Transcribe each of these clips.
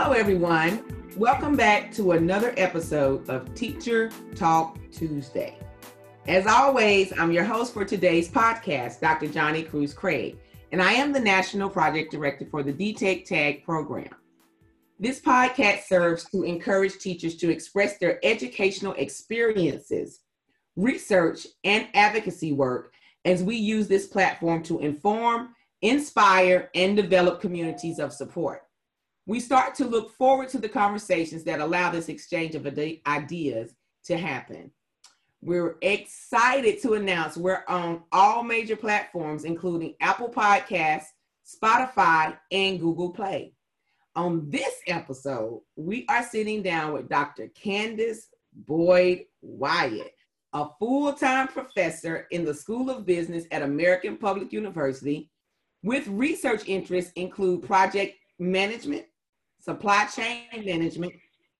Hello, everyone. Welcome back to another episode of Teacher Talk Tuesday. As always, I'm your host for today's podcast, Dr. Johnny Cruz Craig, and I am the National Project Director for the DTEC TAG program. This podcast serves to encourage teachers to express their educational experiences, research, and advocacy work as we use this platform to inform, inspire, and develop communities of support. We start to look forward to the conversations that allow this exchange of ideas to happen. We're excited to announce we're on all major platforms, including Apple Podcasts, Spotify, and Google Play. On this episode, we are sitting down with Dr. Candace Boyd Wyatt, a full time professor in the School of Business at American Public University, with research interests include project management, supply chain management,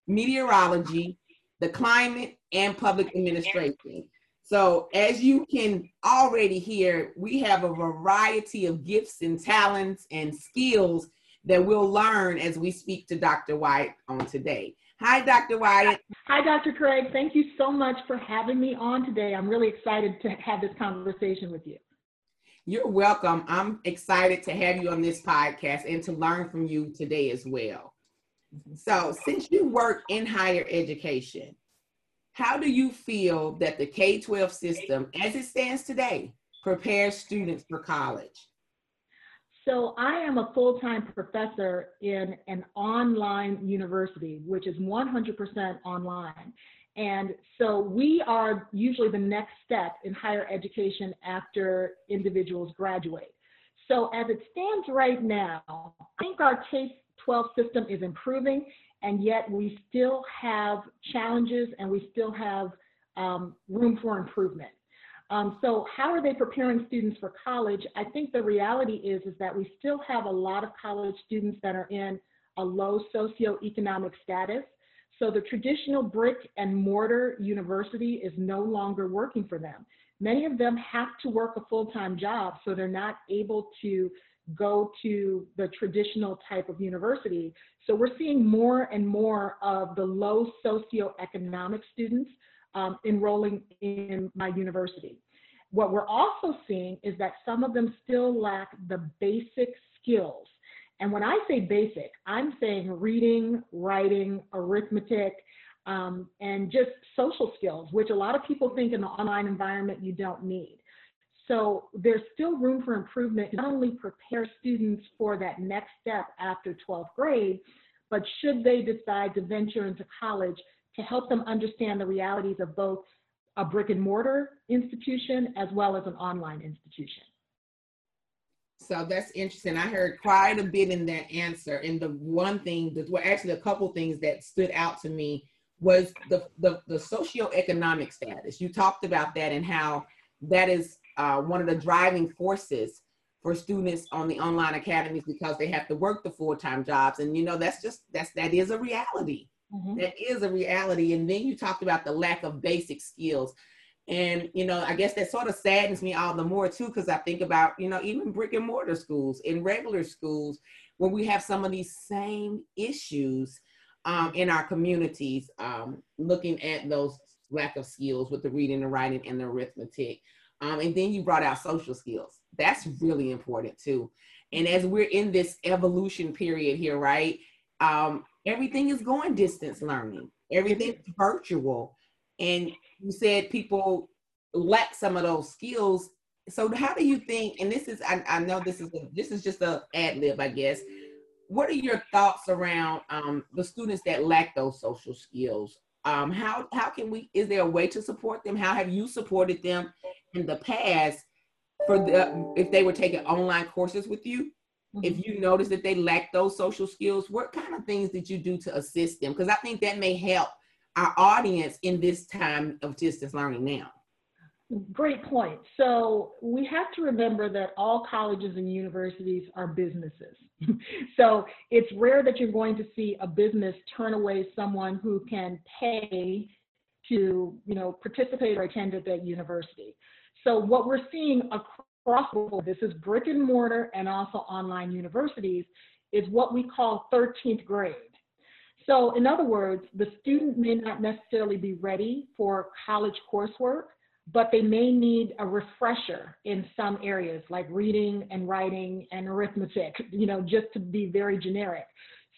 meteorology, the climate, and public administration. So, as you can already hear, we have a variety of gifts and talents and skills that we'll learn as we speak to Dr. Wyatt on today. Hi, Dr. Wyatt. Hi, Dr. Craig. Thank you so much for having me on today. I'm really excited to have this conversation with you. You're welcome. I'm excited to have you on this podcast and to learn from you today as well. So, since you work in higher education, how do you feel that the K 12 system, as it stands today, prepares students for college? So I am a full-time professor in an online university, which is 100% online. And so we are usually the next step in higher education after individuals graduate. So as it stands right now, I think our K-12 system is improving, and yet we still have challenges and we still have um, room for improvement. Um, so how are they preparing students for college? I think the reality is, is that we still have a lot of college students that are in a low socioeconomic status. So the traditional brick and mortar university is no longer working for them. Many of them have to work a full-time job, so they're not able to go to the traditional type of university. So we're seeing more and more of the low socioeconomic students um, enrolling in my university. What we're also seeing is that some of them still lack the basic skills. And when I say basic, I'm saying reading, writing, arithmetic, um, and just social skills, which a lot of people think in the online environment you don't need. So there's still room for improvement not only prepare students for that next step after 12th grade, but should they decide to venture into college, to help them understand the realities of both a brick and mortar institution as well as an online institution. So that's interesting. I heard quite a bit in that answer. And the one thing that well, actually a couple things that stood out to me was the, the, the socioeconomic status. You talked about that and how that is uh, one of the driving forces for students on the online academies because they have to work the full-time jobs. And you know, that's just, that's, that is a reality. Mm-hmm. That is a reality. And then you talked about the lack of basic skills. And, you know, I guess that sort of saddens me all the more too, because I think about, you know, even brick and mortar schools, in regular schools, where we have some of these same issues um, in our communities, um, looking at those lack of skills with the reading and writing and the arithmetic. Um, and then you brought out social skills. That's really important too. And as we're in this evolution period here, right? Um, everything is going distance learning, everything's virtual. And you said people lack some of those skills. So how do you think, and this is, I, I know this is, a, this is just a ad lib, I guess. What are your thoughts around um, the students that lack those social skills? Um, how, how can we, is there a way to support them? How have you supported them in the past for the, if they were taking online courses with you? if mm-hmm. you notice that they lack those social skills, what kind of things did you do to assist them? Because I think that may help our audience in this time of distance learning now. Great point. So we have to remember that all colleges and universities are businesses. so it's rare that you're going to see a business turn away someone who can pay to, you know, participate or attend at that university. So what we're seeing across this is brick and mortar and also online universities, is what we call 13th grade. So, in other words, the student may not necessarily be ready for college coursework, but they may need a refresher in some areas like reading and writing and arithmetic, you know, just to be very generic.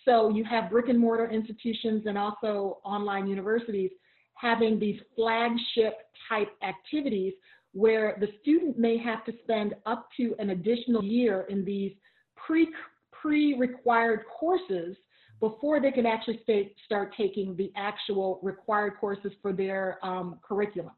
So you have brick and mortar institutions and also online universities having these flagship type activities where the student may have to spend up to an additional year in these pre pre-required courses before they can actually start taking the actual required courses for their um, curriculum.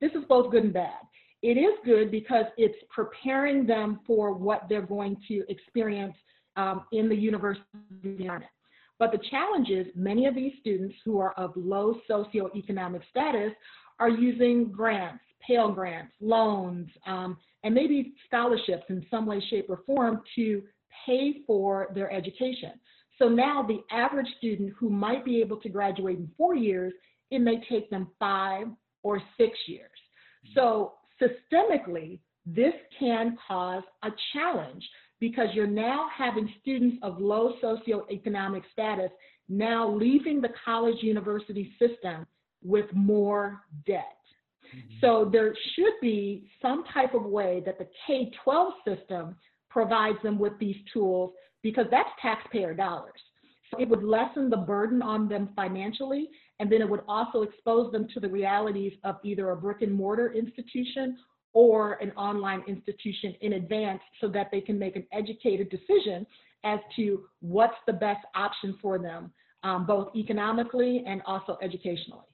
This is both good and bad. It is good because it's preparing them for what they're going to experience um, in the university environment. But the challenge is many of these students who are of low socioeconomic status are using grants, Pell Grants, loans, um, and maybe scholarships in some way, shape, or form to pay for their education. So now the average student who might be able to graduate in four years, it may take them five or six years. So systemically, this can cause a challenge because you're now having students of low socioeconomic status now leaving the college university system with more debt. Mm-hmm. So there should be some type of way that the K 12 system provides them with these tools because that's taxpayer dollars. So it would lessen the burden on them financially, and then it would also expose them to the realities of either a brick and mortar institution or an online institution in advance so that they can make an educated decision as to what's the best option for them, um, both economically and also educationally.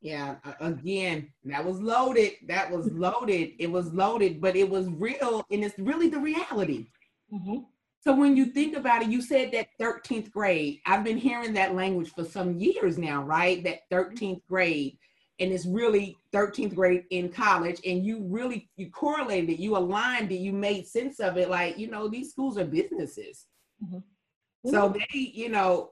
Yeah, again, that was loaded. That was loaded. It was loaded, but it was real, and it's really the reality. Mm-hmm. So when you think about it, you said that 13th grade. I've been hearing that language for some years now, right? That 13th grade. And it's really 13th grade in college. And you really you correlated it. You aligned it. You made sense of it. Like you know these schools are businesses. Mm-hmm. so they you know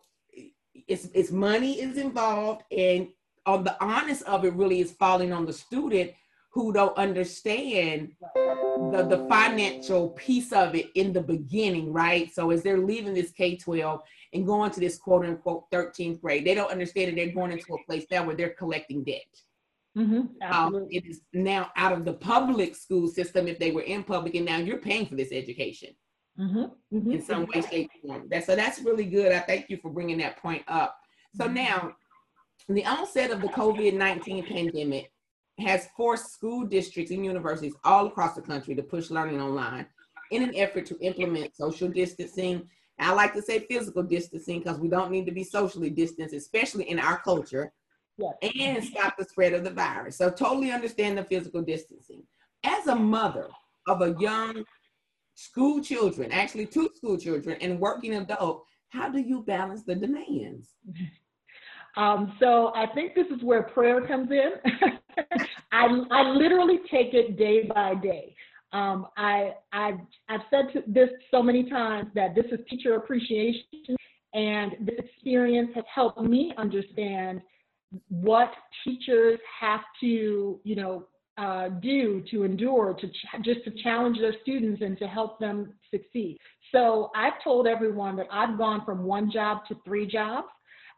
it's it's money is involved. And on the honest of it really is falling on the student who don't understand the, the financial piece of it in the beginning, right? So as they're leaving this K-12 and going to this quote unquote 13th grade, they don't understand that they're going into a place now where they're collecting debt. Mm-hmm, um, it is now out of the public school system if they were in public, and now you're paying for this education mm-hmm, mm-hmm, in some way, shape, form. That, so that's really good. I thank you for bringing that point up. So mm-hmm. now, the onset of the COVID 19 pandemic has forced school districts and universities all across the country to push learning online in an effort to implement social distancing. I like to say physical distancing because we don't need to be socially distanced, especially in our culture, yes. and stop the spread of the virus. So, totally understand the physical distancing. As a mother of a young school children, actually two school children, and working adult, how do you balance the demands? Um, so I think this is where prayer comes in. I, I literally take it day by day. Um, I, I've, I've said this so many times that this is teacher appreciation, and this experience has helped me understand what teachers have to, you know, uh, do to endure, to ch- just to challenge their students and to help them succeed. So I've told everyone that I've gone from one job to three jobs.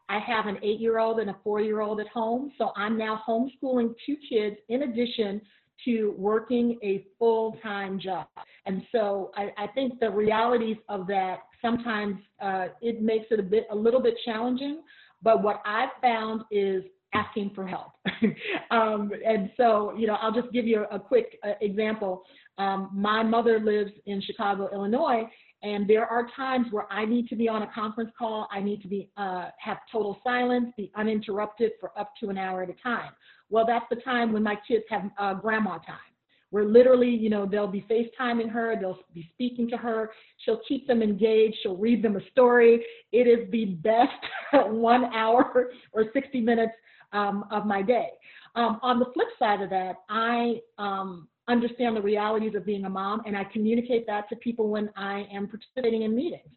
I have an eight year old and a four year old at home. So I'm now homeschooling two kids in addition to working a full time job. And so I, I, think the realities of that sometimes uh, it makes it a bit a little bit challenging. But what I've found is asking for help. um, and so, you know, I'll just give you a, a quick uh, example. Um, my mother lives in Chicago, Illinois, and there are times where I need to be on a conference call. I need to be uh, have total silence, be uninterrupted for up to an hour at a time. Well, that's the time when my kids have uh, grandma time, where literally, you know, they'll be FaceTiming her, they'll be speaking to her. She'll keep them engaged. She'll read them a story. It is the best one hour or 60 minutes um, of my day. Um, on the flip side of that, I um, understand the realities of being a mom and I communicate that to people when I am participating in meetings.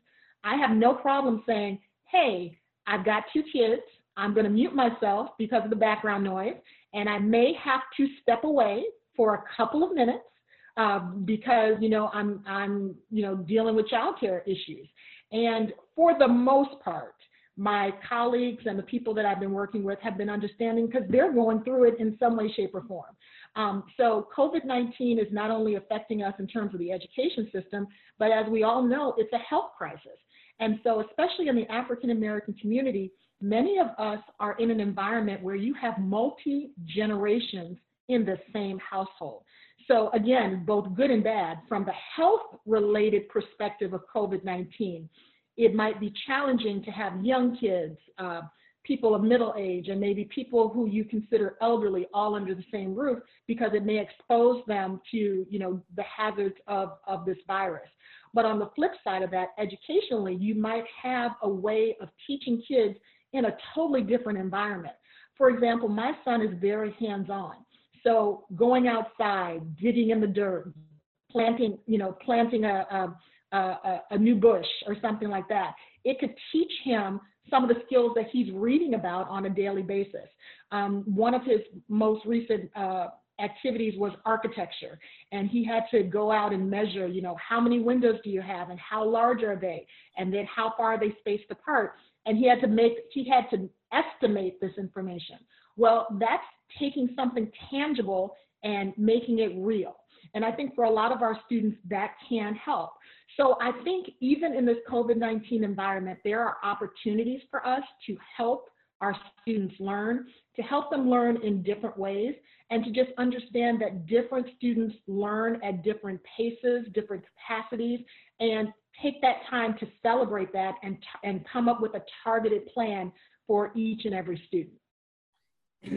I have no problem saying, hey, I've got two kids. I'm going to mute myself because of the background noise, and I may have to step away for a couple of minutes uh, because you know I'm I'm you know dealing with childcare issues. And for the most part, my colleagues and the people that I've been working with have been understanding because they're going through it in some way, shape, or form. Um, so COVID-19 is not only affecting us in terms of the education system, but as we all know, it's a health crisis. And so especially in the African American community, many of us are in an environment where you have multi-generations in the same household. So again, both good and bad, from the health related perspective of COVID-19, it might be challenging to have young kids, uh, people of middle age and maybe people who you consider elderly all under the same roof because it may expose them to you know the hazards of, of this virus. But on the flip side of that educationally you might have a way of teaching kids in a totally different environment. For example my son is very hands-on. So going outside digging in the dirt planting you know planting a, a, a, a new bush or something like that it could teach him some of the skills that he's reading about on a daily basis. Um, one of his most recent uh, activities was architecture and he had to go out and measure you know how many windows do you have and how large are they and then how far are they spaced apart and he had to make he had to estimate this information. Well that's taking something tangible and making it real. And i think for a lot of our students that can help so I think even in this COVID-19 environment, there are opportunities for us to help our students learn, to help them learn in different ways, and to just understand that different students learn at different paces, different capacities, and take that time to celebrate that and, and come up with a targeted plan for each and every student.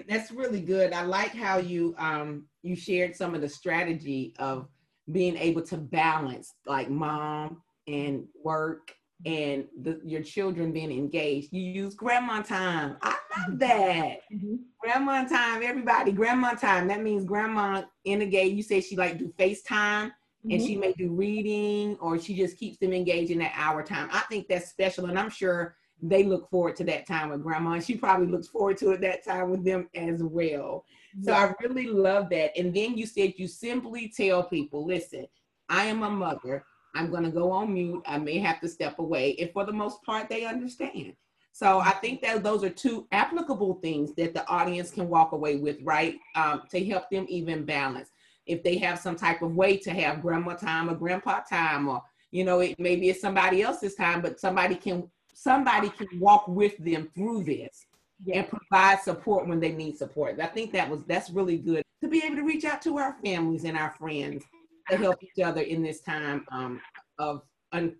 That's really good. I like how you um, you shared some of the strategy of being able to balance like mom and work and the, your children being engaged. You use grandma time. I love mm-hmm. that. Mm-hmm. Grandma time, everybody, grandma time. That means grandma in the game. You say she like do FaceTime mm-hmm. and she may do reading or she just keeps them engaged in that hour time. I think that's special. And I'm sure they look forward to that time with grandma. And she probably looks forward to it that time with them as well. So I really love that. And then you said you simply tell people, listen, I am a mother. I'm going to go on mute. I may have to step away. And for the most part, they understand. So I think that those are two applicable things that the audience can walk away with, right? Um, to help them even balance. If they have some type of way to have grandma time or grandpa time, or you know, it maybe it's somebody else's time, but somebody can somebody can walk with them through this and provide support when they need support. I think that was that's really good to be able to reach out to our families and our friends to help each other in this time um, of un-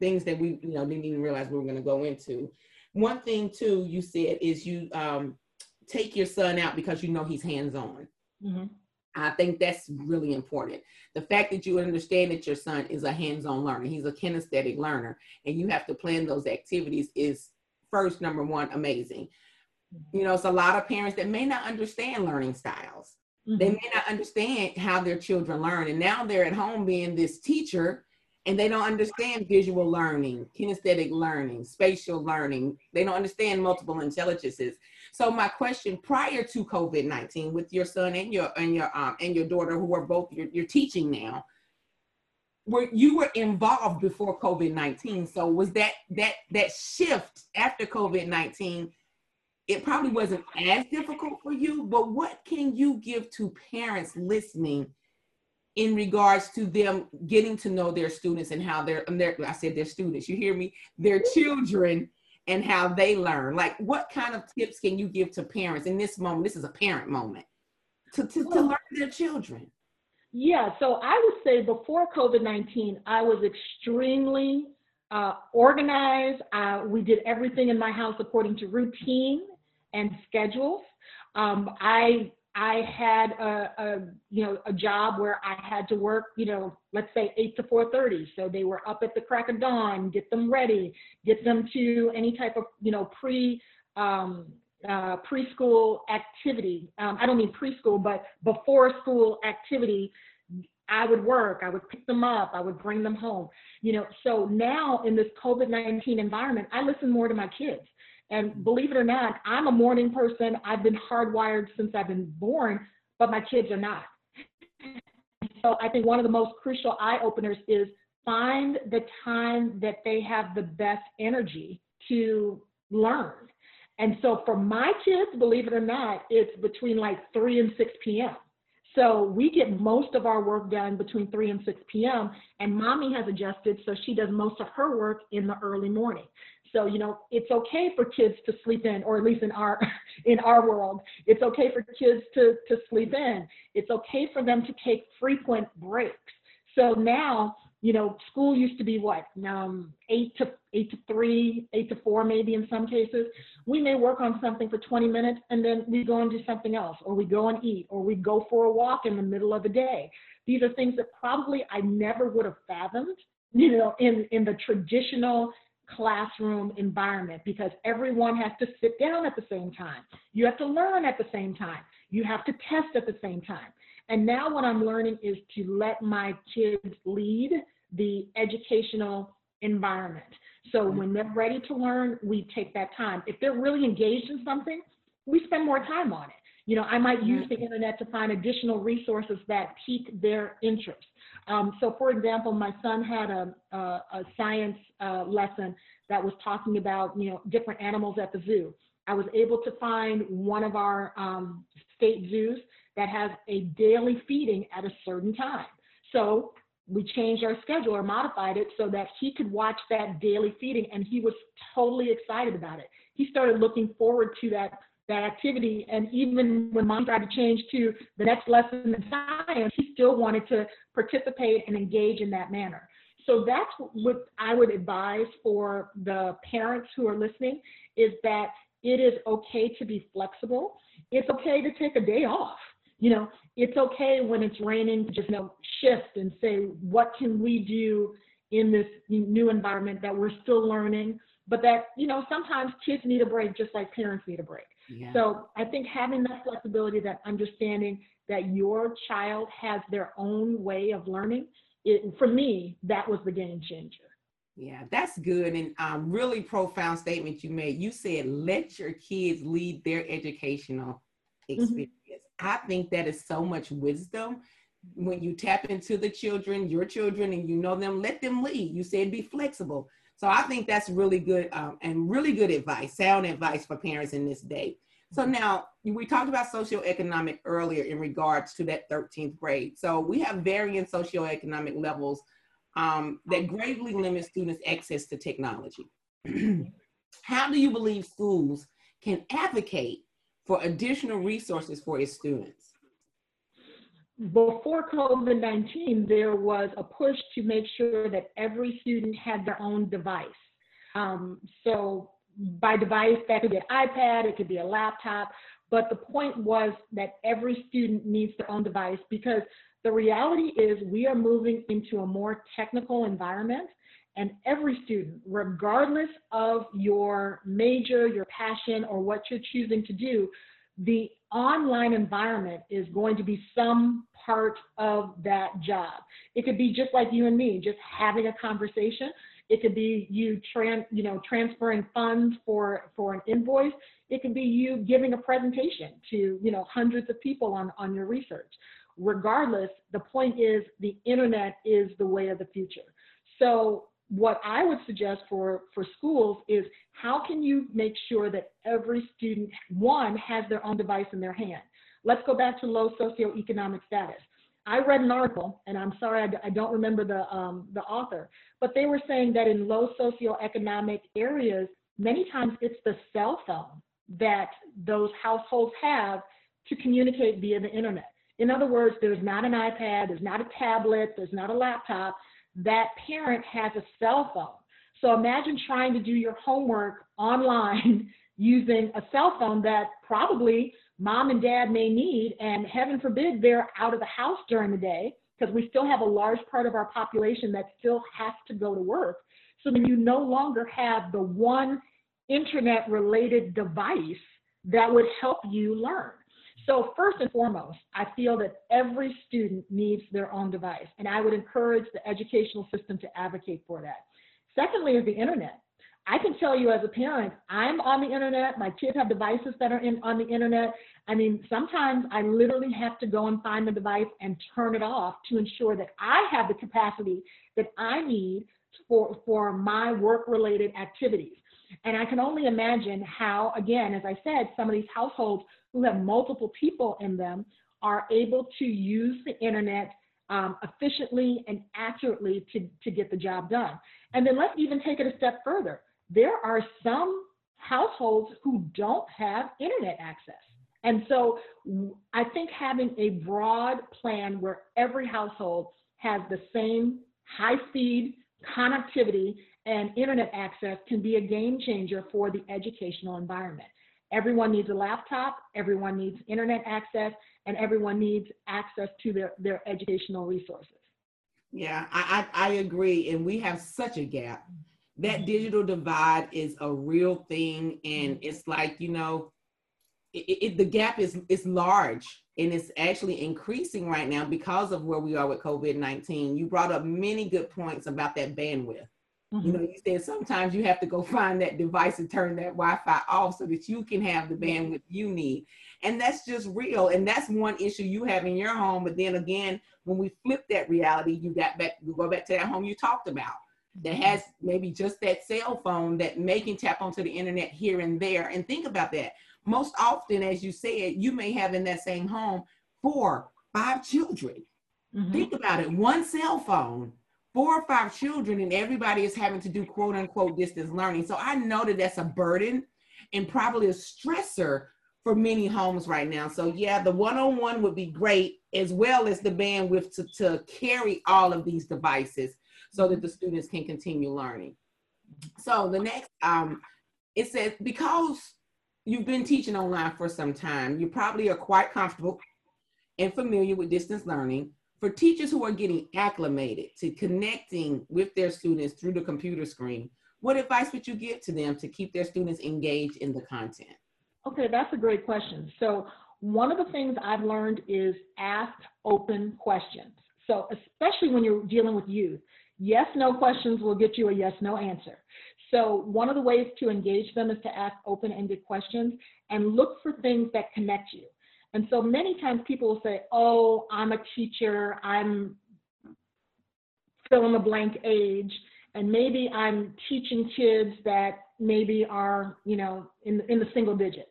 things that we you know didn't even realize we were going to go into. One thing too you said is you um, take your son out because you know he's hands on. Mm-hmm. I think that's really important. The fact that you understand that your son is a hands on learner, he's a kinesthetic learner, and you have to plan those activities is first, number one, amazing you know, it's a lot of parents that may not understand learning styles. Mm-hmm. They may not understand how their children learn. And now they're at home being this teacher and they don't understand visual learning, kinesthetic learning, spatial learning. They don't understand multiple intelligences. So my question prior to COVID-19 with your son and your and your um and your daughter who are both you're, teaching now, were you were involved before COVID-19. So was that that that shift after COVID-19 it probably wasn't as difficult for you, but what can you give to parents listening in regards to them getting to know their students and how they're, and I said their students, you hear me, their children and how they learn? Like, what kind of tips can you give to parents in this moment? This is a parent moment to, to, to learn their children. Yeah, so I would say before COVID 19, I was extremely uh, organized. Uh, we did everything in my house according to routine and schedules. Um, I I had a, a, you know a job where I had to work you know let's say eight to four thirty. So they were up at the crack of dawn, get them ready, get them to any type of you know pre um, uh, preschool activity. Um, I don't mean preschool, but before school activity. I would work, I would pick them up, I would bring them home. You know, so now in this COVID 19 environment, I listen more to my kids. And believe it or not, I'm a morning person. I've been hardwired since I've been born, but my kids are not. So I think one of the most crucial eye openers is find the time that they have the best energy to learn. And so for my kids, believe it or not, it's between like 3 and 6 p.m. So we get most of our work done between 3 and 6 p.m. And mommy has adjusted so she does most of her work in the early morning. So, you know, it's okay for kids to sleep in, or at least in our in our world, it's okay for kids to, to sleep in. It's okay for them to take frequent breaks. So now you know, school used to be what, um, eight to eight to three, eight to four, maybe in some cases. We may work on something for 20 minutes and then we go and do something else, or we go and eat, or we go for a walk in the middle of the day. These are things that probably I never would have fathomed, you know, in in the traditional classroom environment because everyone has to sit down at the same time. You have to learn at the same time. You have to test at the same time. And now what I'm learning is to let my kids lead the educational environment. So mm-hmm. when they're ready to learn, we take that time. If they're really engaged in something, we spend more time on it. You know, I might use the mm-hmm. internet to find additional resources that pique their interest. Um, so, for example, my son had a, a, a science uh, lesson that was talking about, you know, different animals at the zoo. I was able to find one of our um, state zoos that has a daily feeding at a certain time. So we changed our schedule or modified it so that he could watch that daily feeding and he was totally excited about it. He started looking forward to that that activity and even when mom tried to change to the next lesson in science, he still wanted to participate and engage in that manner. So that's what I would advise for the parents who are listening is that it is okay to be flexible. It's okay to take a day off you know, it's okay when it's raining to just you know shift and say, what can we do in this new environment that we're still learning, but that you know sometimes kids need a break just like parents need a break. Yeah. So I think having that flexibility, that understanding that your child has their own way of learning, it, for me, that was the game changer. Yeah, that's good and um, really profound statement you made. You said let your kids lead their educational mm-hmm. experience. Mm-hmm. I think that is so much wisdom when you tap into the children, your children, and you know them, let them lead. You said be flexible. So I think that's really good um, and really good advice, sound advice for parents in this day. So now we talked about socioeconomic earlier in regards to that 13th grade. So we have varying socioeconomic levels um, that greatly limit students' access to technology. How do you believe schools can advocate for additional resources for its students? Before COVID 19, there was a push to make sure that every student had their own device. Um, so, by device, that could be an iPad, it could be a laptop, but the point was that every student needs their own device because the reality is we are moving into a more technical environment and every student, regardless of your major, your passion, or what you're choosing to do, the online environment is going to be some part of that job. It could be just like you and me, just having a conversation. It could be you trans, you know, transferring funds for for an invoice. It could be you giving a presentation to you know hundreds of people on on your research. Regardless, the point is the internet is the way of the future. So what I would suggest for, for schools is how can you make sure that every student, one, has their own device in their hand? Let's go back to low socioeconomic status. I read an article, and I'm sorry I, I don't remember the, um, the author, but they were saying that in low socioeconomic areas, many times it's the cell phone that those households have to communicate via the internet. In other words, there's not an iPad, there's not a tablet, there's not a laptop, that parent has a cell phone. So imagine trying to do your homework online using a cell phone that probably mom and dad may need, and heaven forbid they're out of the house during the day, because we still have a large part of our population that still has to go to work. So then you no longer have the one internet related device that would help you learn. So first and foremost, I feel that every student needs their own device, and I would encourage the educational system to advocate for that. Secondly is the internet. I can tell you as a parent, I'm on the internet. My kids have devices that are in, on the internet. I mean, sometimes I literally have to go and find the device and turn it off to ensure that I have the capacity that I need for, for my work related activities. And I can only imagine how, again, as I said, some of these households who have multiple people in them are able to use the internet um, efficiently and accurately to, to get the job done. And then let's even take it a step further. There are some households who don't have internet access. And so I think having a broad plan where every household has the same high speed connectivity and internet access can be a game changer for the educational environment. Everyone needs a laptop, everyone needs internet access, and everyone needs access to their, their educational resources. Yeah, I, I, I agree. And we have such a gap. That mm-hmm. digital divide is a real thing. And mm-hmm. it's like, you know, it, it, the gap is is large and it's actually increasing right now because of where we are with COVID-19. You brought up many good points about that bandwidth. Mm-hmm. You know, you said sometimes you have to go find that device and turn that Wi-Fi off so that you can have the bandwidth you need. And that's just real. And that's one issue you have in your home. But then again, when we flip that reality, you got back, you go back to that home you talked about that mm-hmm. has maybe just that cell phone that may can tap onto the internet here and there. And think about that most often, as you said, you may have in that same home four, five children. Mm-hmm. Think about it one cell phone, four or five children, and everybody is having to do quote unquote distance learning. So I know that that's a burden and probably a stressor for many homes right now. So yeah, the one-on-one would be great as well as the bandwidth to, to carry all of these devices so that the students can continue learning. So the next, um, it says, because you've been teaching online for some time. You probably are quite comfortable and familiar with distance learning. For teachers who are getting acclimated to connecting with their students through the computer screen, what advice would you give to them to keep their students engaged in the content? Okay, that's a great question. So, one of the things I've learned is ask open questions. So, especially when you're dealing with youth, yes no questions will get you a yes no answer. So one of the ways to engage them is to ask open-ended questions and look for things that connect you. And so many times people will say, oh, I'm a teacher, I'm fill in the blank age, and maybe I'm teaching kids that maybe are, you know, in, in the single digits.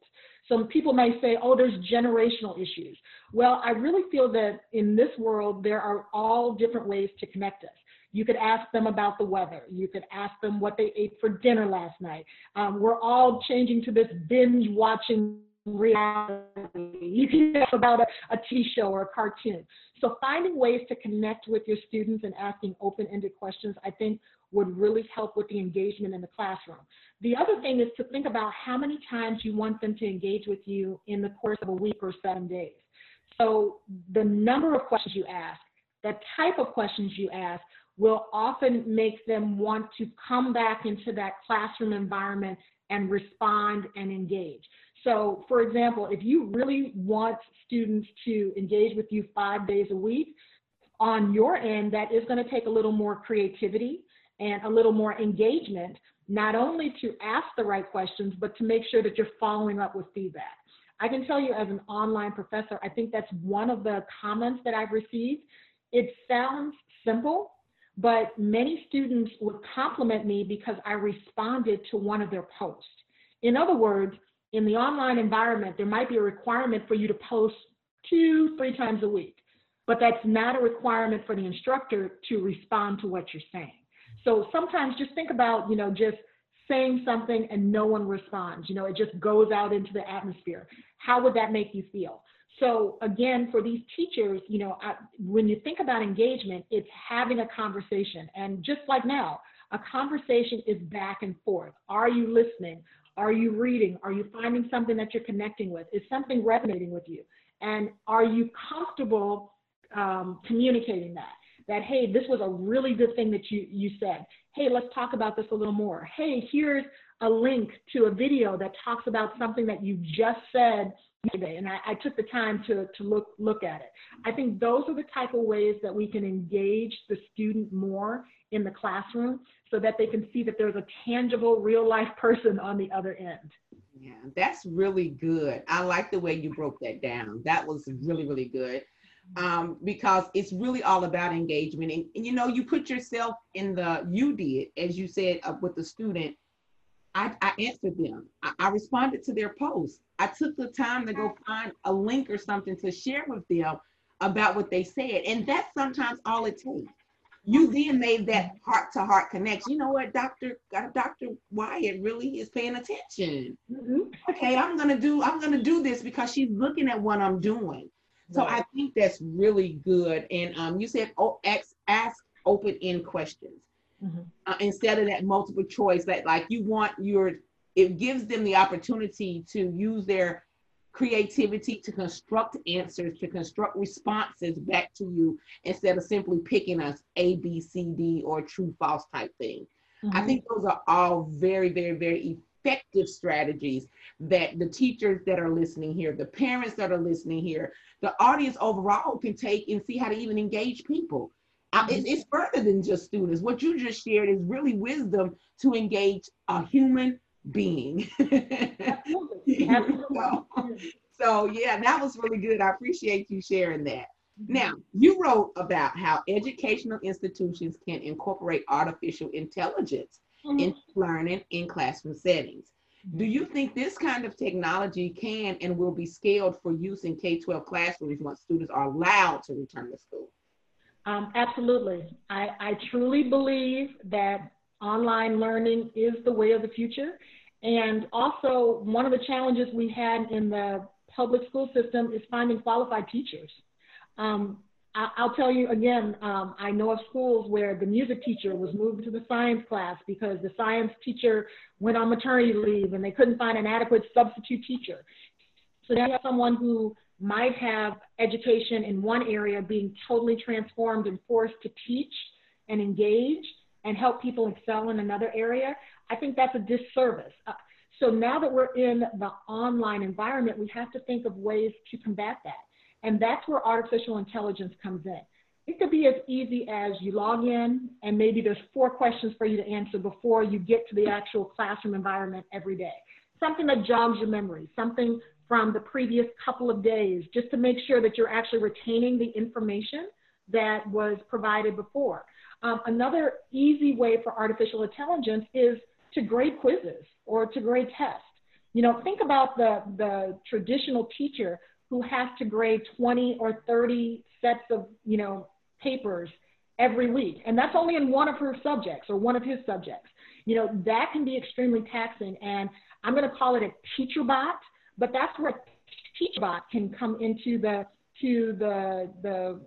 Some people may say, oh, there's generational issues. Well, I really feel that in this world, there are all different ways to connect us. You could ask them about the weather. You could ask them what they ate for dinner last night. Um, we're all changing to this binge watching reality. You ask about a, a TV show or a cartoon. So finding ways to connect with your students and asking open-ended questions, I think would really help with the engagement in the classroom. The other thing is to think about how many times you want them to engage with you in the course of a week or seven days. So the number of questions you ask, the type of questions you ask will often make them want to come back into that classroom environment and respond and engage. So, for example, if you really want students to engage with you five days a week, on your end, that is going to take a little more creativity and a little more engagement, not only to ask the right questions, but to make sure that you're following up with feedback. I can tell you as an online professor, I think that's one of the comments that I've received. It sounds simple, but many students would compliment me because I responded to one of their posts. In other words, in the online environment, there might be a requirement for you to post two, three times a week, but that's not a requirement for the instructor to respond to what you're saying. So sometimes just think about, you know, just saying something and no one responds. You know, it just goes out into the atmosphere. How would that make you feel? So again, for these teachers, you know, I, when you think about engagement, it's having a conversation. And just like now, a conversation is back and forth. Are you listening? Are you reading? Are you finding something that you're connecting with? Is something resonating with you? And are you comfortable um, communicating that? That, hey, this was a really good thing that you, you said. Hey, let's talk about this a little more. Hey, here's a link to a video that talks about something that you just said and I, I, took the time to, to look, look at it. I think those are the type of ways that we can engage the student more in the classroom so that they can see that there's a tangible, real life person on the other end. Yeah, that's really good. I like the way you broke that down. That was really, really good. Um, because it's really all about engagement. And, and, you know, you put yourself in the, you did, as you said, uh, with the student I, I answered them. I, I, responded to their posts. I took the time to go find a link or something to share with them about what they said. And that's sometimes all it takes. You then made that heart to heart connection. You know what, Dr. Uh, Dr. Wyatt really is paying attention. Mm-hmm. Okay, I'm gonna do I'm gonna do this because she's looking at what I'm doing. So right. I think that's really good. And um, you said oh, ask, ask open end questions mm-hmm. uh, instead of that multiple choice. That like you want your it gives them the opportunity to use their creativity to construct answers, to construct responses back to you instead of simply picking us A, B, C, D, or true, false type thing. Mm-hmm. I think those are all very, very, very effective strategies that the teachers that are listening here, the parents that are listening here, the audience overall can take and see how to even engage people. Mm-hmm. it's further than just students. What you just shared is really wisdom to engage a human being. Absolutely. Absolutely. so, yeah, that was really good. I appreciate you sharing that. Mm-hmm. Now, you wrote about how educational institutions can incorporate artificial intelligence mm-hmm. in learning in classroom settings. Do you think this kind of technology can and will be scaled for use in K 12 classrooms once students are allowed to return to school? Um, absolutely. I, I truly believe that online learning is the way of the future. And also, one of the challenges we had in the public school system is finding qualified teachers. Um, I, will tell you again, um, I know of schools where the music teacher was moved to the science class because the science teacher went on maternity leave and they couldn't find an adequate substitute teacher. So now you have someone who might have education in one area being totally transformed and forced to teach and engage and help people excel in another area, I think that's a disservice. Uh, so now that we're in the online environment, we have to think of ways to combat that. And that's where artificial intelligence comes in. It could be as easy as you log in and maybe there's four questions for you to answer before you get to the actual classroom environment every day. Something that jogs your memory, something from the previous couple of days, just to make sure that you're actually retaining the information that was provided before. Um, another easy way for artificial intelligence is to grade quizzes or to grade tests. You know, think about the, the traditional teacher who has to grade 20 or 30 sets of, you know, papers every week. And that's only in one of her subjects or one of his subjects. You know, that can be extremely taxing. And I'm going to call it a teacher bot, but that's where teacher bot can come into the, to the, the,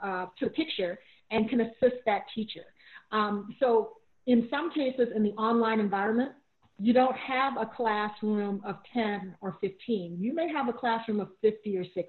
uh, to the picture and can assist that teacher. Um, so in some cases in the online environment, you don't have a classroom of 10 or 15. You may have a classroom of 50 or 60.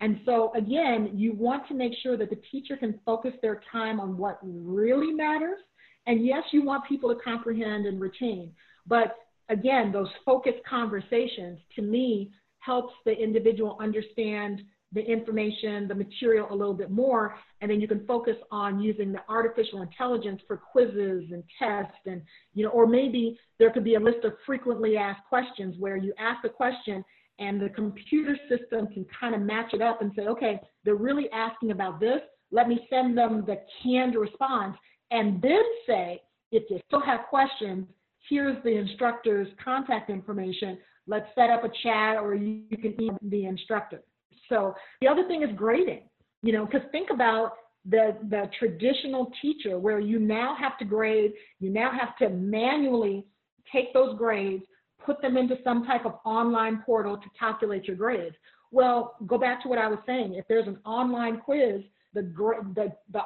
And so again, you want to make sure that the teacher can focus their time on what really matters. And yes, you want people to comprehend and retain. But again, those focused conversations to me helps the individual understand the information, the material a little bit more, and then you can focus on using the artificial intelligence for quizzes and tests and, you know, or maybe there could be a list of frequently asked questions where you ask a question and the computer system can kind of match it up and say, okay, they're really asking about this. Let me send them the canned response and then say, if they still have questions, here's the instructor's contact information. Let's set up a chat or you can email the instructor. So the other thing is grading, you know, because think about the, the traditional teacher where you now have to grade, you now have to manually take those grades, put them into some type of online portal to calculate your grades. Well, go back to what I was saying. If there's an online quiz, the, the, the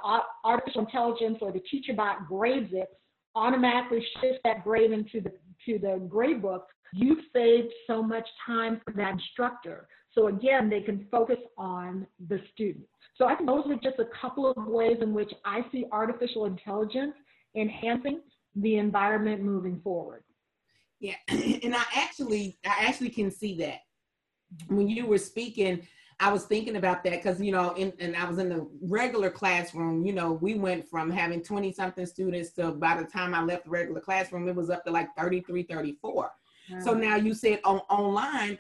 artificial intelligence or the teacher bot grades it, automatically shifts that grade into the, to the grade book. You've saved so much time for that instructor. So again, they can focus on the student. So I think those are just a couple of ways in which I see artificial intelligence enhancing the environment moving forward. Yeah, and I actually, I actually can see that. When you were speaking, I was thinking about that because, you know, in, and I was in the regular classroom, you know, we went from having 20 something students to by the time I left the regular classroom, it was up to like 33, 34. So now you said on online,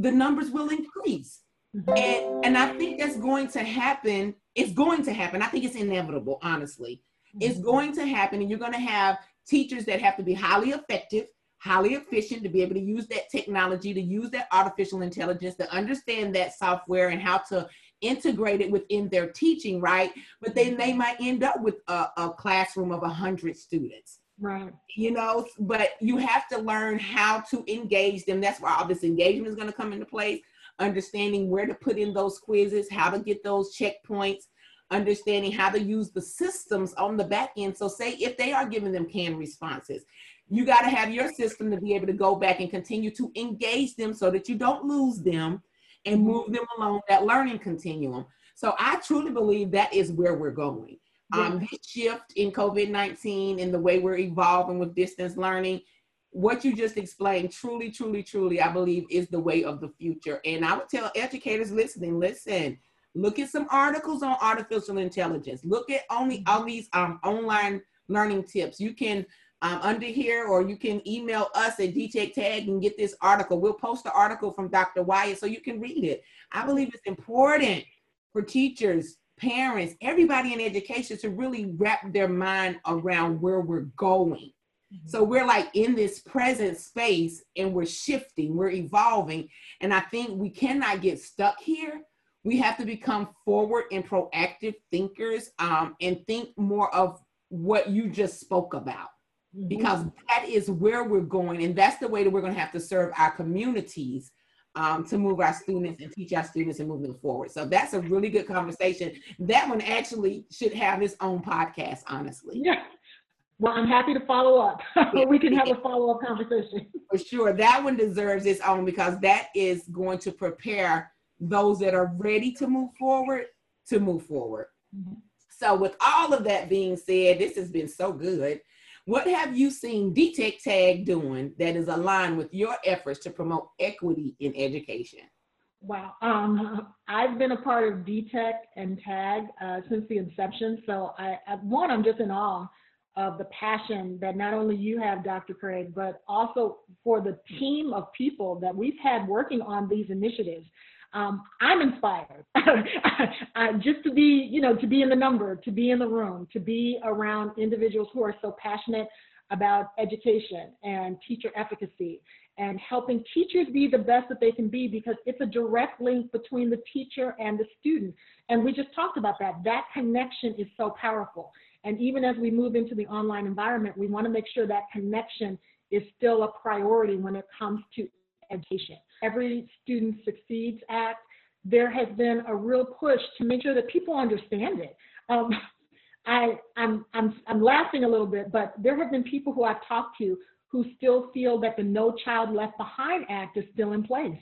the numbers will increase. Mm-hmm. And and I think that's going to happen. It's going to happen. I think it's inevitable, honestly. Mm-hmm. It's going to happen, and you're going to have teachers that have to be highly effective, highly efficient, to be able to use that technology, to use that artificial intelligence, to understand that software and how to integrate it within their teaching, right? But then they might end up with a, a classroom of 100 students. Right. You know, but you have to learn how to engage them. That's why all this engagement is going to come into place. Understanding where to put in those quizzes, how to get those checkpoints, understanding how to use the systems on the back end. So, say if they are giving them canned responses, you got to have your system to be able to go back and continue to engage them so that you don't lose them and move them along that learning continuum. So I truly believe that is where we're going. Um, this shift in COVID 19 and the way we're evolving with distance learning, what you just explained, truly, truly, truly, I believe is the way of the future. And I would tell educators listening, listen, look at some articles on artificial intelligence. Look at only all these um, online learning tips. You can um, under here, or you can email us at DTech Tag and get this article. We'll post the article from Dr. Wyatt so you can read it. I believe it's important for teachers, parents, everybody in education to really wrap their mind around where we're going. Mm-hmm. So we're like in this present space and we're shifting, we're evolving. And I think we cannot get stuck here. We have to become forward and proactive thinkers um, and think more of what you just spoke about mm-hmm. because that is where we're going and that's the way that we're going to have to serve our communities um, to move our students and teach our students and move them forward so that's a really good conversation that one actually should have its own podcast honestly yeah well, I'm happy to follow up. we can have a follow up conversation. For sure. That one deserves its own because that is going to prepare those that are ready to move forward to move forward. Mm-hmm. So, with all of that being said, this has been so good. What have you seen DTech Tag doing that is aligned with your efforts to promote equity in education? Wow. Um, I've been a part of DTech and TAG uh, since the inception. So, I, I, one, I'm just in awe of the passion that not only you have, Dr. Craig, but also for the team of people that we've had working on these initiatives um, I'm inspired just to be, you know, to be in the number, to be in the room, to be around individuals who are so passionate about education and teacher efficacy and helping teachers be the best that they can be because it's a direct link between the teacher and the student. And we just talked about that. That connection is so powerful. And even as we move into the online environment, we want to make sure that connection is still a priority when it comes to education. Every Student Succeeds Act, there has been a real push to make sure that people understand it. Um, I, I'm, I'm, I'm laughing a little bit, but there have been people who I've talked to who still feel that the No Child Left Behind Act is still in place.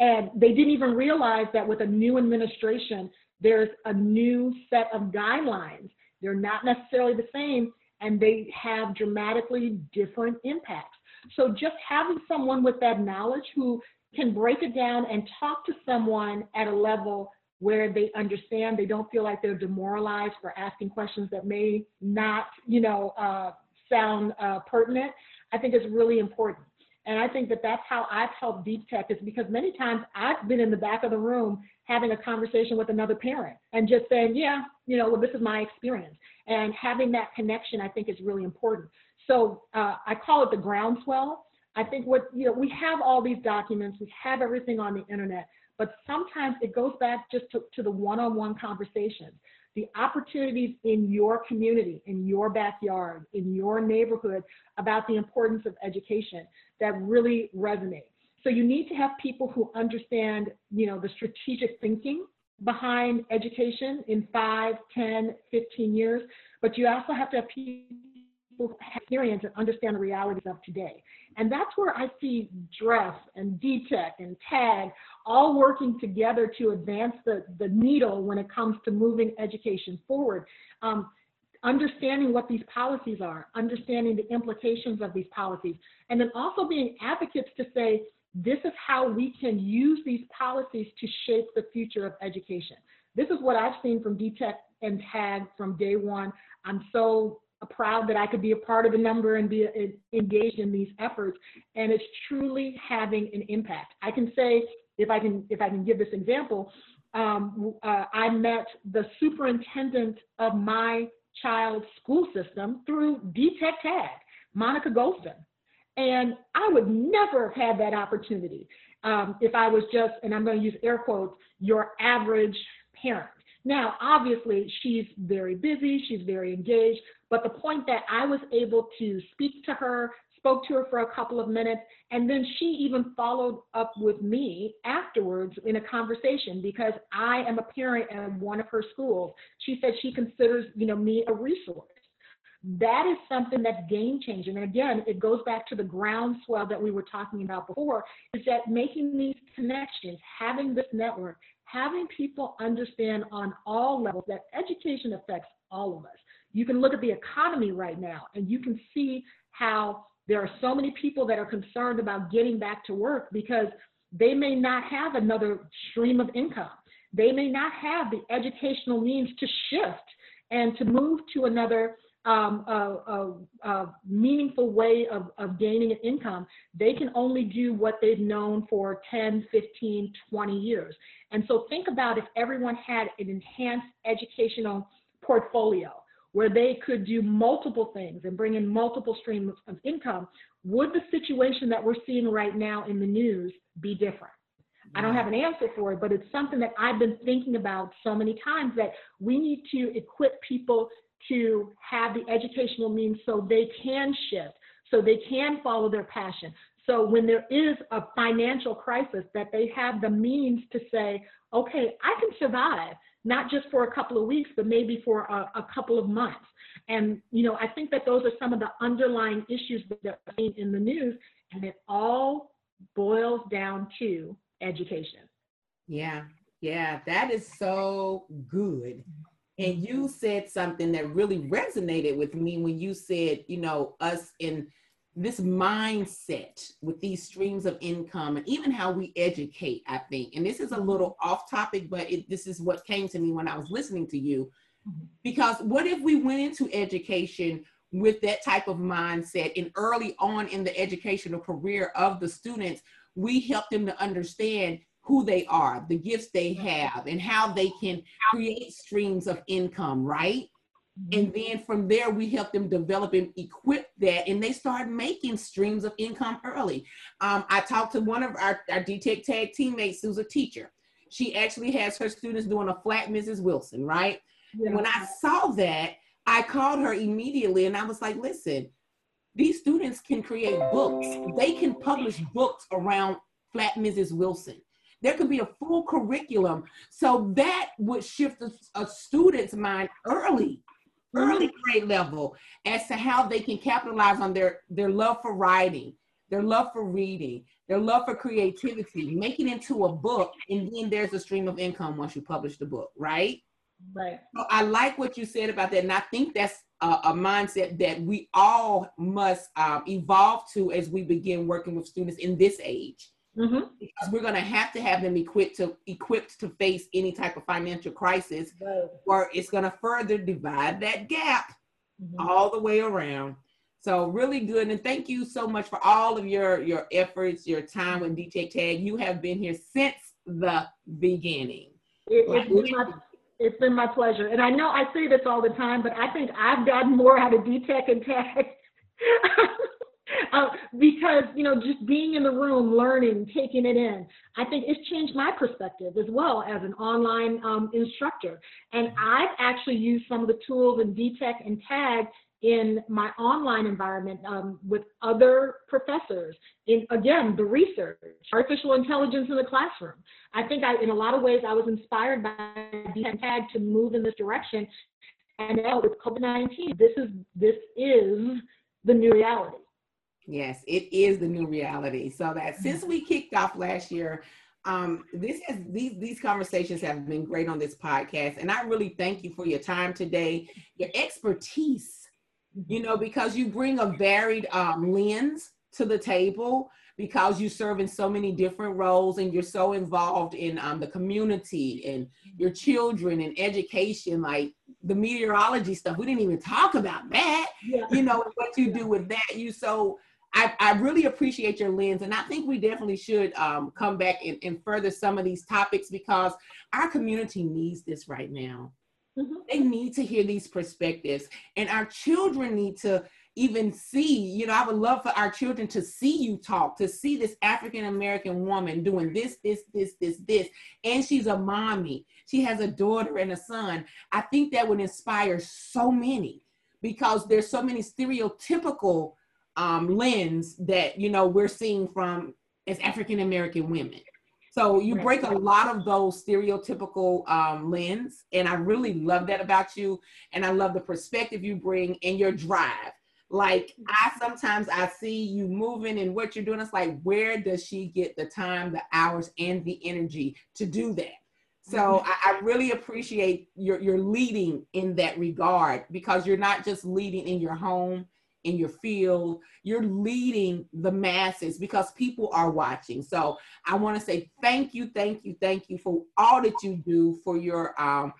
And they didn't even realize that with a new administration, there's a new set of guidelines. They're not necessarily the same, and they have dramatically different impacts. So just having someone with that knowledge who can break it down and talk to someone at a level where they understand, they don't feel like they're demoralized for asking questions that may not, you know, uh, sound uh, pertinent, I think is really important. And I think that that's how I've helped DTech is because many times I've been in the back of the room having a conversation with another parent and just saying, yeah, you know, well, this is my experience. And having that connection, I think, is really important. So uh, I call it the groundswell. I think what, you know, we have all these documents, we have everything on the internet, but sometimes it goes back just to, to the one-on-one conversations, the opportunities in your community, in your backyard, in your neighborhood about the importance of education that really resonate. So you need to have people who understand, you know, the strategic thinking behind education in 5, 10, 15 years, but you also have to have people who have experience and understand the realities of today. And that's where I see DREF and DTech and TAG all working together to advance the, the needle when it comes to moving education forward. Um, understanding what these policies are, understanding the implications of these policies, and then also being advocates to say, this is how we can use these policies to shape the future of education. This is what I've seen from DTech and TAG from day one. I'm so proud that I could be a part of the number and be engaged in these efforts. And it's truly having an impact. I can say, if I can, if I can give this example, um, uh, I met the superintendent of my child's school system through DTech Tag, Monica Goldson. And I would never have had that opportunity um, if I was just, and I'm going to use air quotes, your average parent. Now, obviously, she's very busy, she's very engaged, but the point that I was able to speak to her, spoke to her for a couple of minutes, and then she even followed up with me afterwards in a conversation because I am a parent at one of her schools. She said she considers, you know, me a resource. That is something that's game changing. And again, it goes back to the groundswell that we were talking about before, is that making these connections, having this network, having people understand on all levels that education affects all of us. You can look at the economy right now and you can see how there are so many people that are concerned about getting back to work because they may not have another stream of income. They may not have the educational means to shift and to move to another um, a, a, a, meaningful way of, of gaining an income, they can only do what they've known for 10, 15, 20 years. And so think about if everyone had an enhanced educational portfolio where they could do multiple things and bring in multiple streams of income, would the situation that we're seeing right now in the news be different? I don't mm. have an answer for it, but it's something that I've been thinking about so many times that we need to equip people to have the educational means so they can shift, so they can follow their passion. So when there is a financial crisis, that they have the means to say, okay, I can survive, not just for a couple of weeks, but maybe for a, a couple of months. And, you know, I think that those are some of the underlying issues that are seen in the news, and it all boils down to education. Yeah, yeah, that is so good. And you said something that really resonated with me when you said, you know, us in this mindset with these streams of income and even how we educate, I think. And this is a little off topic, but it, this is what came to me when I was listening to you. Mm-hmm. Because what if we went into education with that type of mindset and early on in the educational career of the students, we help them to understand who they are, the gifts they have, and how they can create streams of income, right? Mm-hmm. And then from there, we help them develop and equip that, and they start making streams of income early. Um, I talked to one of our, our DTech Tag teammates who's a teacher. She actually has her students doing a flat Mrs. Wilson, right? Yeah. When I saw that, I called her immediately and I was like, listen, these students can create books. They can publish books around flat Mrs. Wilson. There could be a full curriculum. So that would shift a, a student's mind early, early grade level as to how they can capitalize on their, their love for writing, their love for reading, their love for creativity, make it into a book, and then there's a stream of income once you publish the book, right? Right. So I like what you said about that, and I think that's a, a mindset that we all must um, evolve to as we begin working with students in this age. Mm-hmm. Because we're going to have to have them equipped to equipped to face any type of financial crisis, right. or it's going to further divide that gap mm-hmm. all the way around. So really good, and thank you so much for all of your your efforts, your time with DTech Tag. You have been here since the beginning. It, it's, been my, it's been my pleasure, and I know I say this all the time, but I think I've gotten more out of DTech and Tag uh, because you know just being in the room learning taking it in i think it's changed my perspective as well as an online um, instructor. And i've actually used some of the tools in dtech and tag in my online environment um, with other professors in again the research artificial intelligence in the classroom. I think I, in a lot of ways i was inspired by dtech tag to move in this direction. And now with covid-19 this is this is the new reality Yes, it is the new reality. So that since we kicked off last year, um, this has these these conversations have been great on this podcast, and I really thank you for your time today, your expertise. You know, because you bring a varied um, lens to the table because you serve in so many different roles and you're so involved in um, the community and your children and education like the meteorology stuff we didn't even talk about that yeah. you know what you do with that you so I, I really appreciate your lens, and I think we definitely should um, come back and, and further some of these topics because our community needs this right now. Mm-hmm. They need to hear these perspectives, and our children need to even see, you know, I would love for our children to see you talk, to see this African American woman doing this, this, this, this, this, and she's a mommy. She has a daughter and a son. I think that would inspire so many because there's so many stereotypical um, lens that you know we're seeing from as African American women. So you break a lot of those stereotypical um, lens, and I really love that about you. And I love the perspective you bring and your drive. Like I sometimes I see you moving and what you're doing. It's like, where does she get the time, the hours, and the energy to do that? So mm-hmm. I, I, really appreciate your your leading in that regard because you're not just leading in your home, in your field, you're leading the masses because people are watching. So I want to say thank you, thank you, thank you for all that you do for your um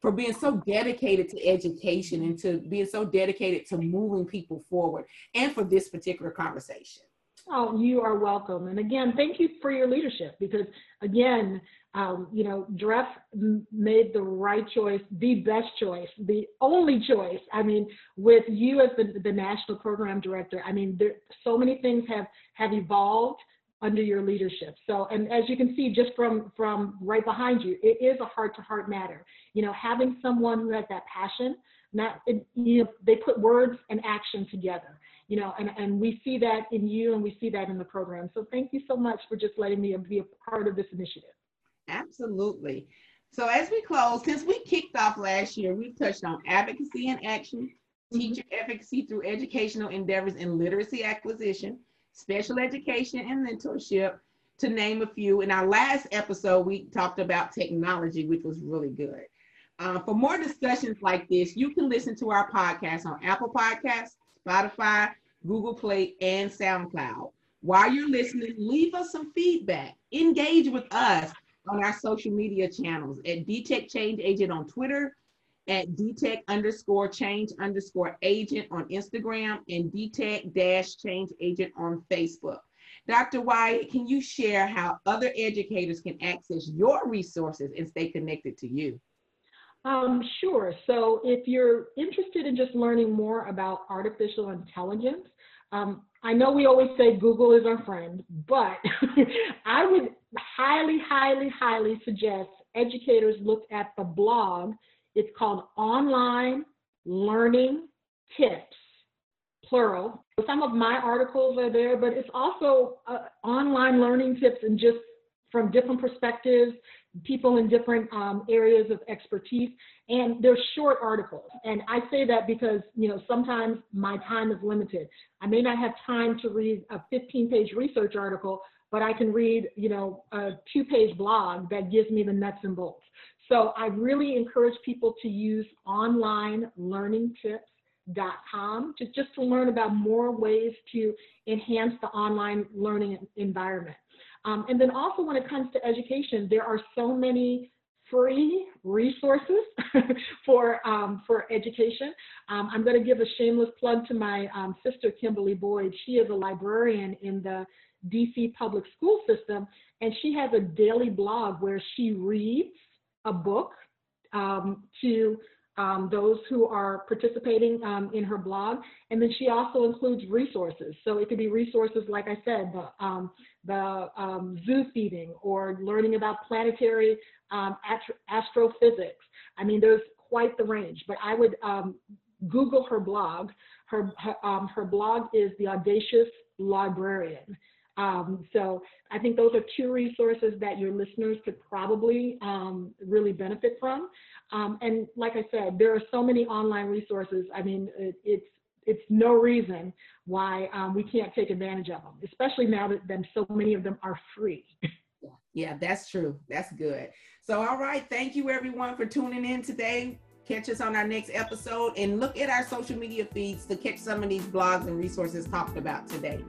for being so dedicated to education and to being so dedicated to moving people forward and for this particular conversation. Oh, you are welcome. And again, thank you for your leadership because, again, um, you know, DREF made the right choice, the best choice, the only choice. I mean, with you as the, the national program director, I mean, there, so many things have, have evolved under your leadership. So, and as you can see just from from right behind you, it is a heart to heart matter. You know, having someone who has that passion, not you know, they put words and action together. You know, and and we see that in you, and we see that in the program. So, thank you so much for just letting me be a part of this initiative. Absolutely. So, as we close, since we kicked off last year, we've touched on advocacy and action, mm-hmm. teacher efficacy through educational endeavors and literacy acquisition special education and mentorship, to name a few. In our last episode, we talked about technology, which was really good. Uh, for more discussions like this, you can listen to our podcast on Apple Podcasts, Spotify, Google Play, and SoundCloud. While you're listening, leave us some feedback. Engage with us on our social media channels at DTech Change Agent on Twitter, at DTech underscore change underscore agent on Instagram and DTech dash change agent on Facebook. Dr. Wyatt, can you share how other educators can access your resources and stay connected to you? Um, sure. So if you're interested in just learning more about artificial intelligence, um, I know we always say Google is our friend, but I would highly, highly, highly suggest educators look at the blog it's called Online Learning Tips, plural. Some of my articles are there, but it's also uh, online learning tips and just from different perspectives, people in different um, areas of expertise, and they're short articles. And I say that because you know sometimes my time is limited. I may not have time to read a 15-page research article, but I can read you know a two-page blog that gives me the nuts and bolts. So I really encourage people to use onlinelearningtips.com to just to learn about more ways to enhance the online learning environment. Um, and then also when it comes to education, there are so many free resources for um, for education. Um, I'm going to give a shameless plug to my um, sister Kimberly Boyd. She is a librarian in the DC public school system, and she has a daily blog where she reads a book um, to um, those who are participating um, in her blog. And then she also includes resources. So it could be resources, like I said, the, um, the um, zoo feeding or learning about planetary um, astrophysics. I mean, there's quite the range, but I would Google her blog. Her, her, her blog is The Audacious Librarian. Um, so I think those are two resources that your listeners could probably um, really benefit from. Um, and like I said, there are so many online resources. I mean, it, it's it's no reason why um, we can't take advantage of them, especially now that then so many of them are free. yeah, that's true. That's good. So, all right. Thank you, everyone, for tuning in today. Catch us on our next episode and look at our social media feeds to catch some of these blogs and resources talked about today.